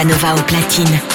Casanova au platine.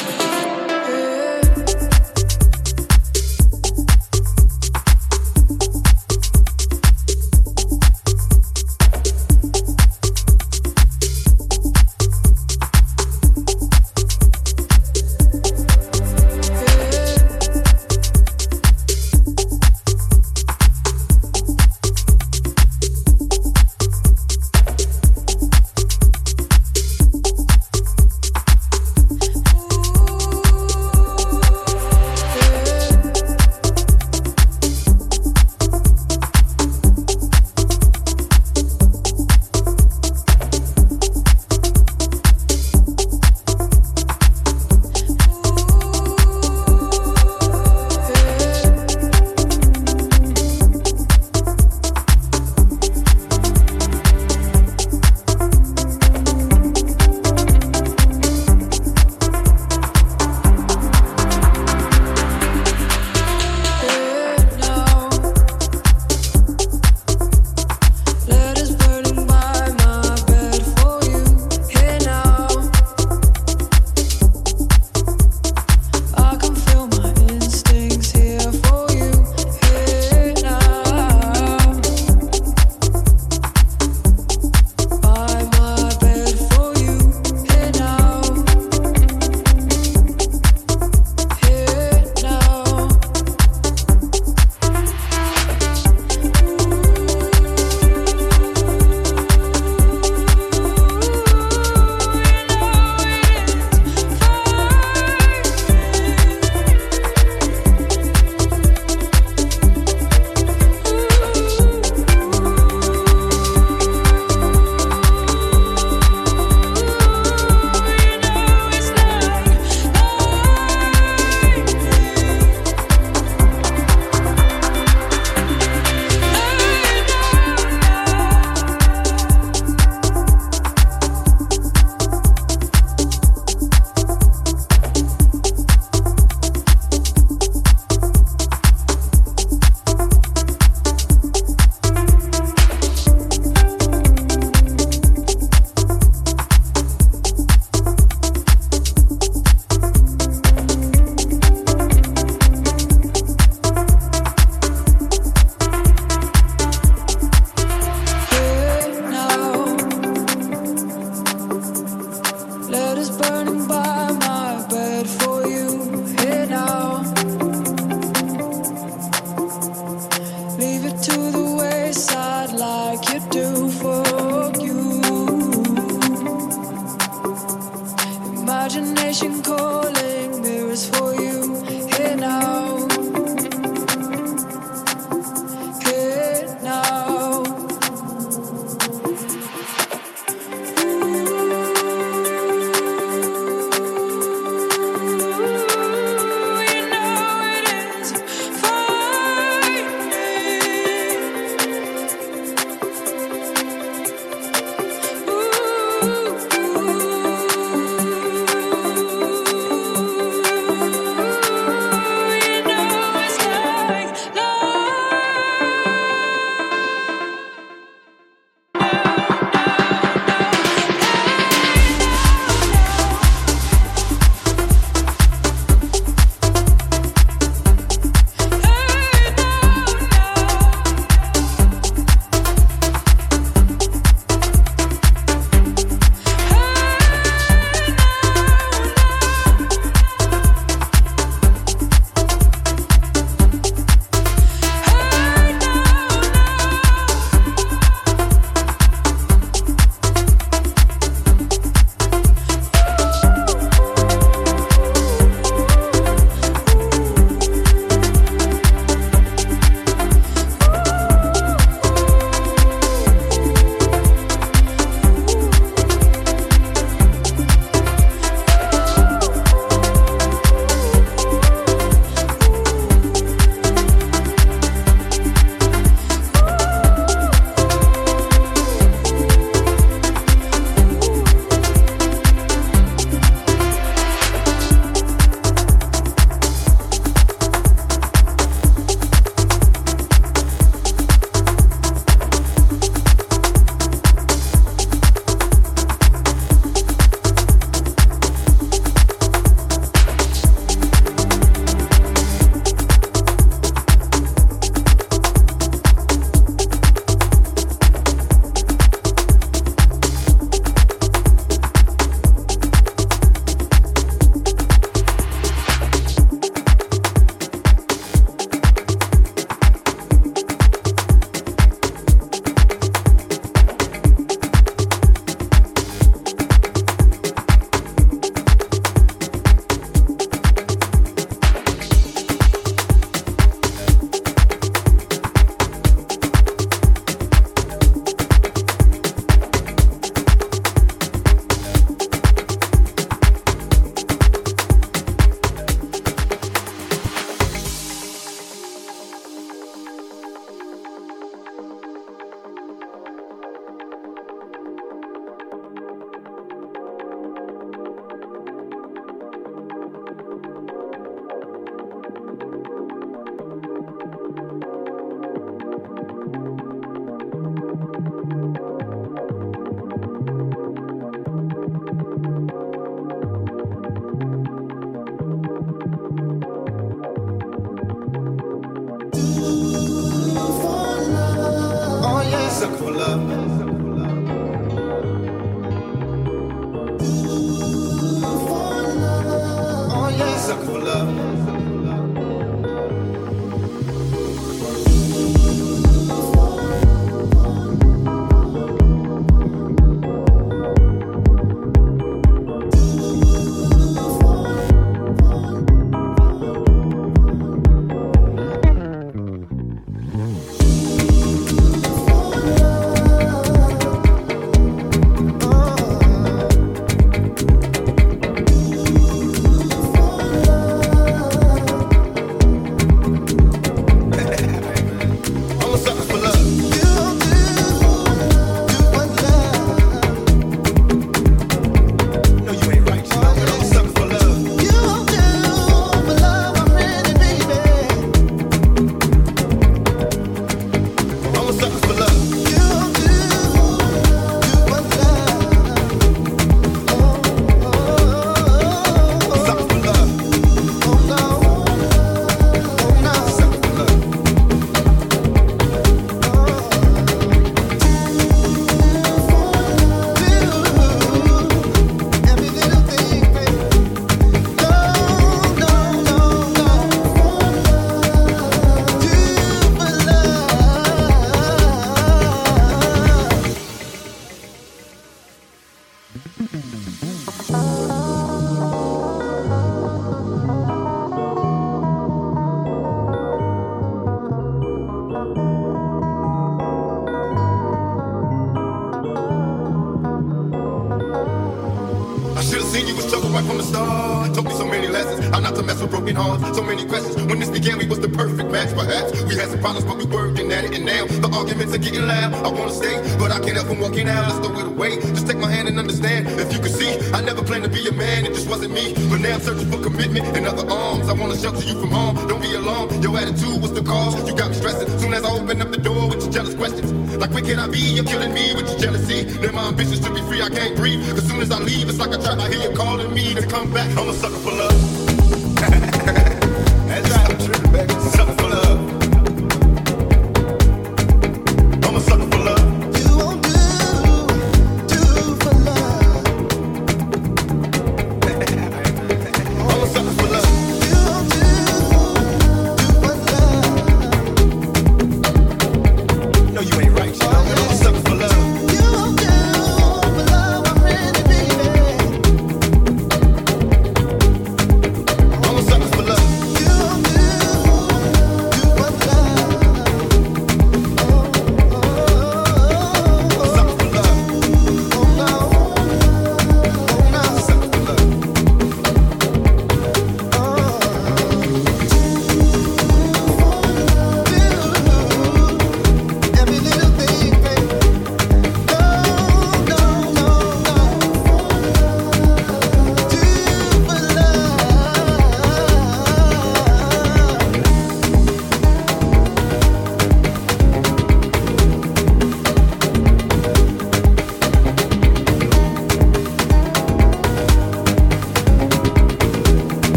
Seen you was trouble right from the start. Told me so many lessons. How not to mess with broken hearts. So many questions. When this began, we was the perfect match, perhaps. We had some problems, but we working at it. And now the arguments are getting loud. I wanna stay, but I can't help from walking out. Let's throw it away. Just take my hand and understand. If you could see, I never planned to be a man. It just wasn't me. But now I'm searching for commitment and other arms. I wanna shelter you from harm. Don't be alarmed. Your attitude was the cause. You got me stressing. Soon as I open up the door with your jealous questions. Like, where can I be? You're killing me with your jealousy. Now my ambitions to be free, I can't breathe. Soon as I leave, it's like a trap. I hear calling me to come back. I'm a sucker for love.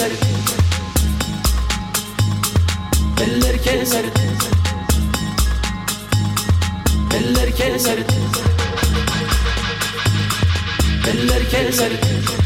keser Eller keser Eller keser Eller keser, Eller keser.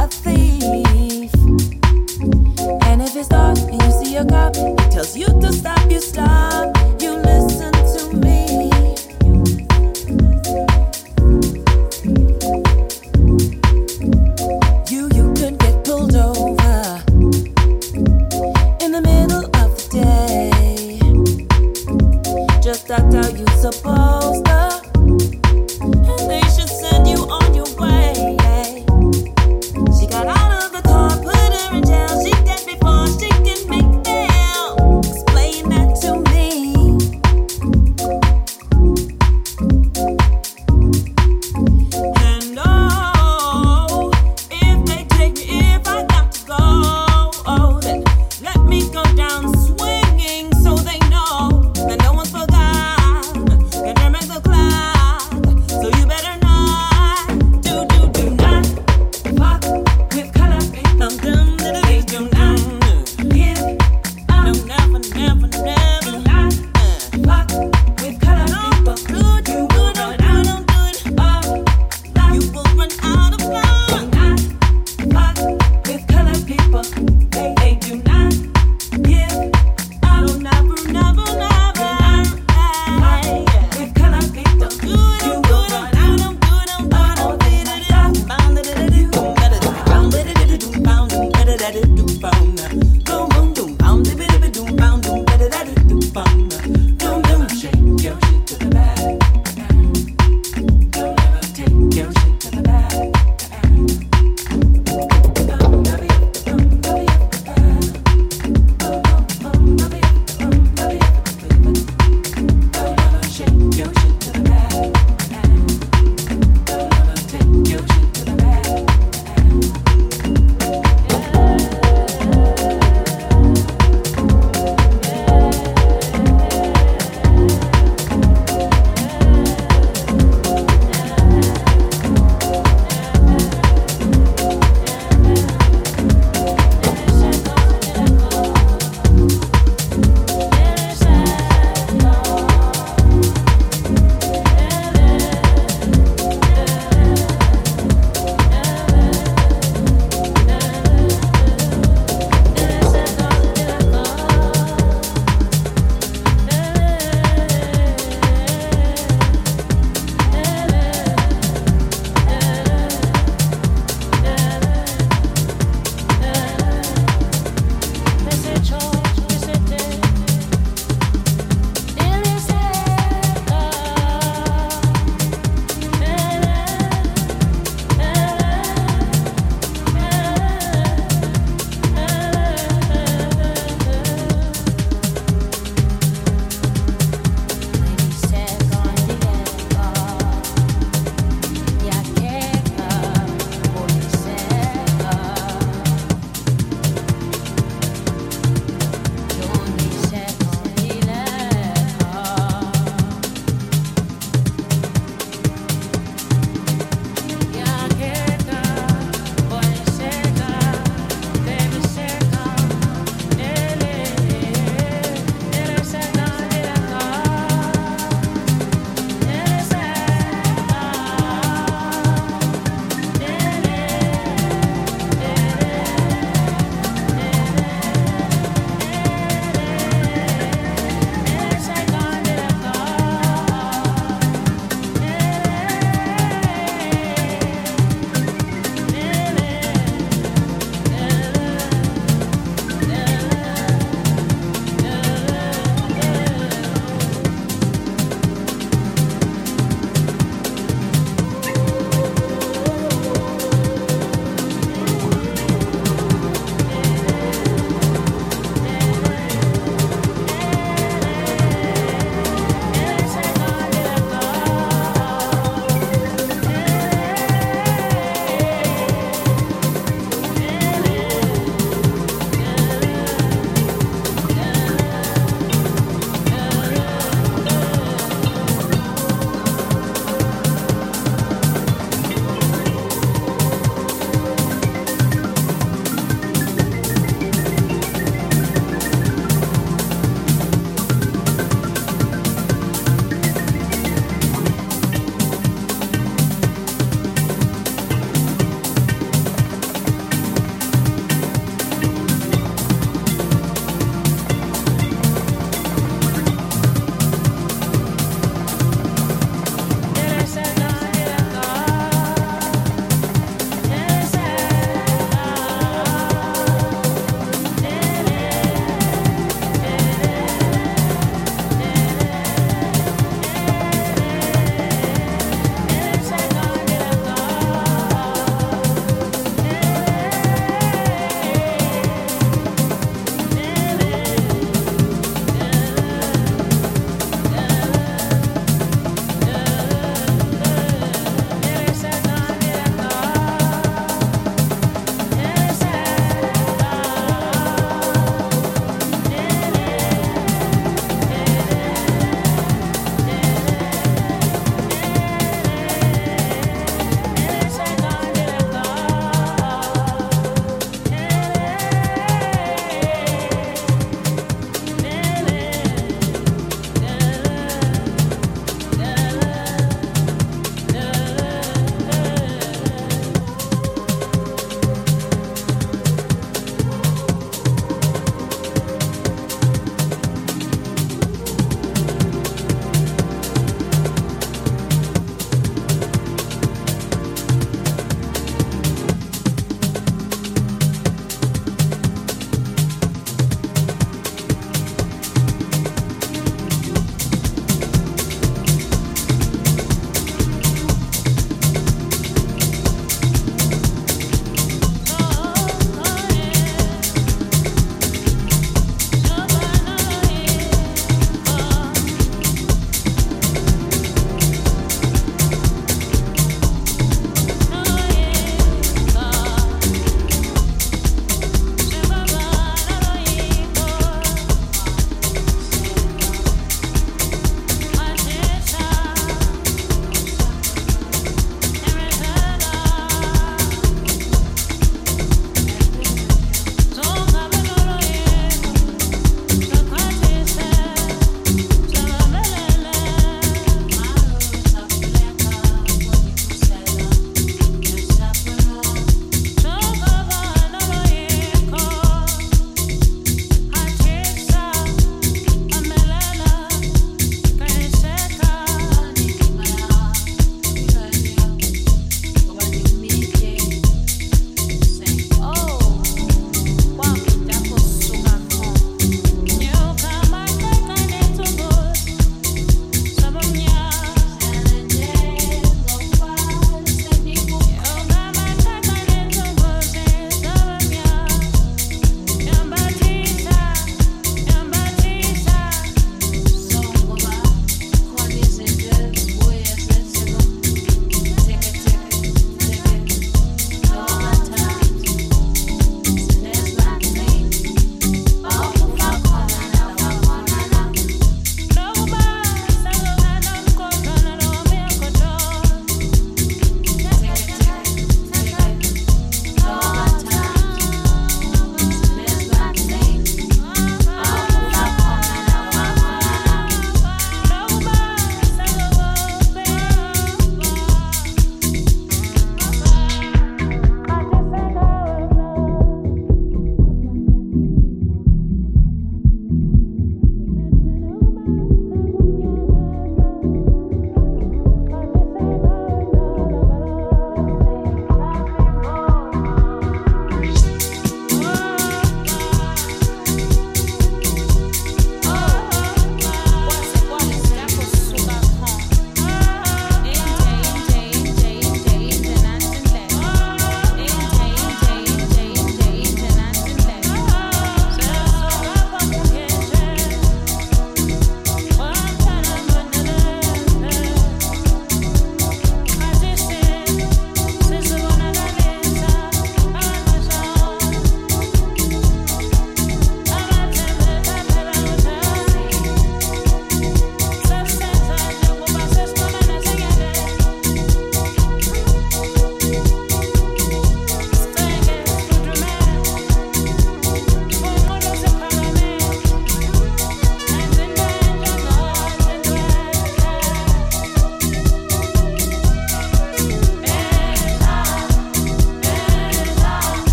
She got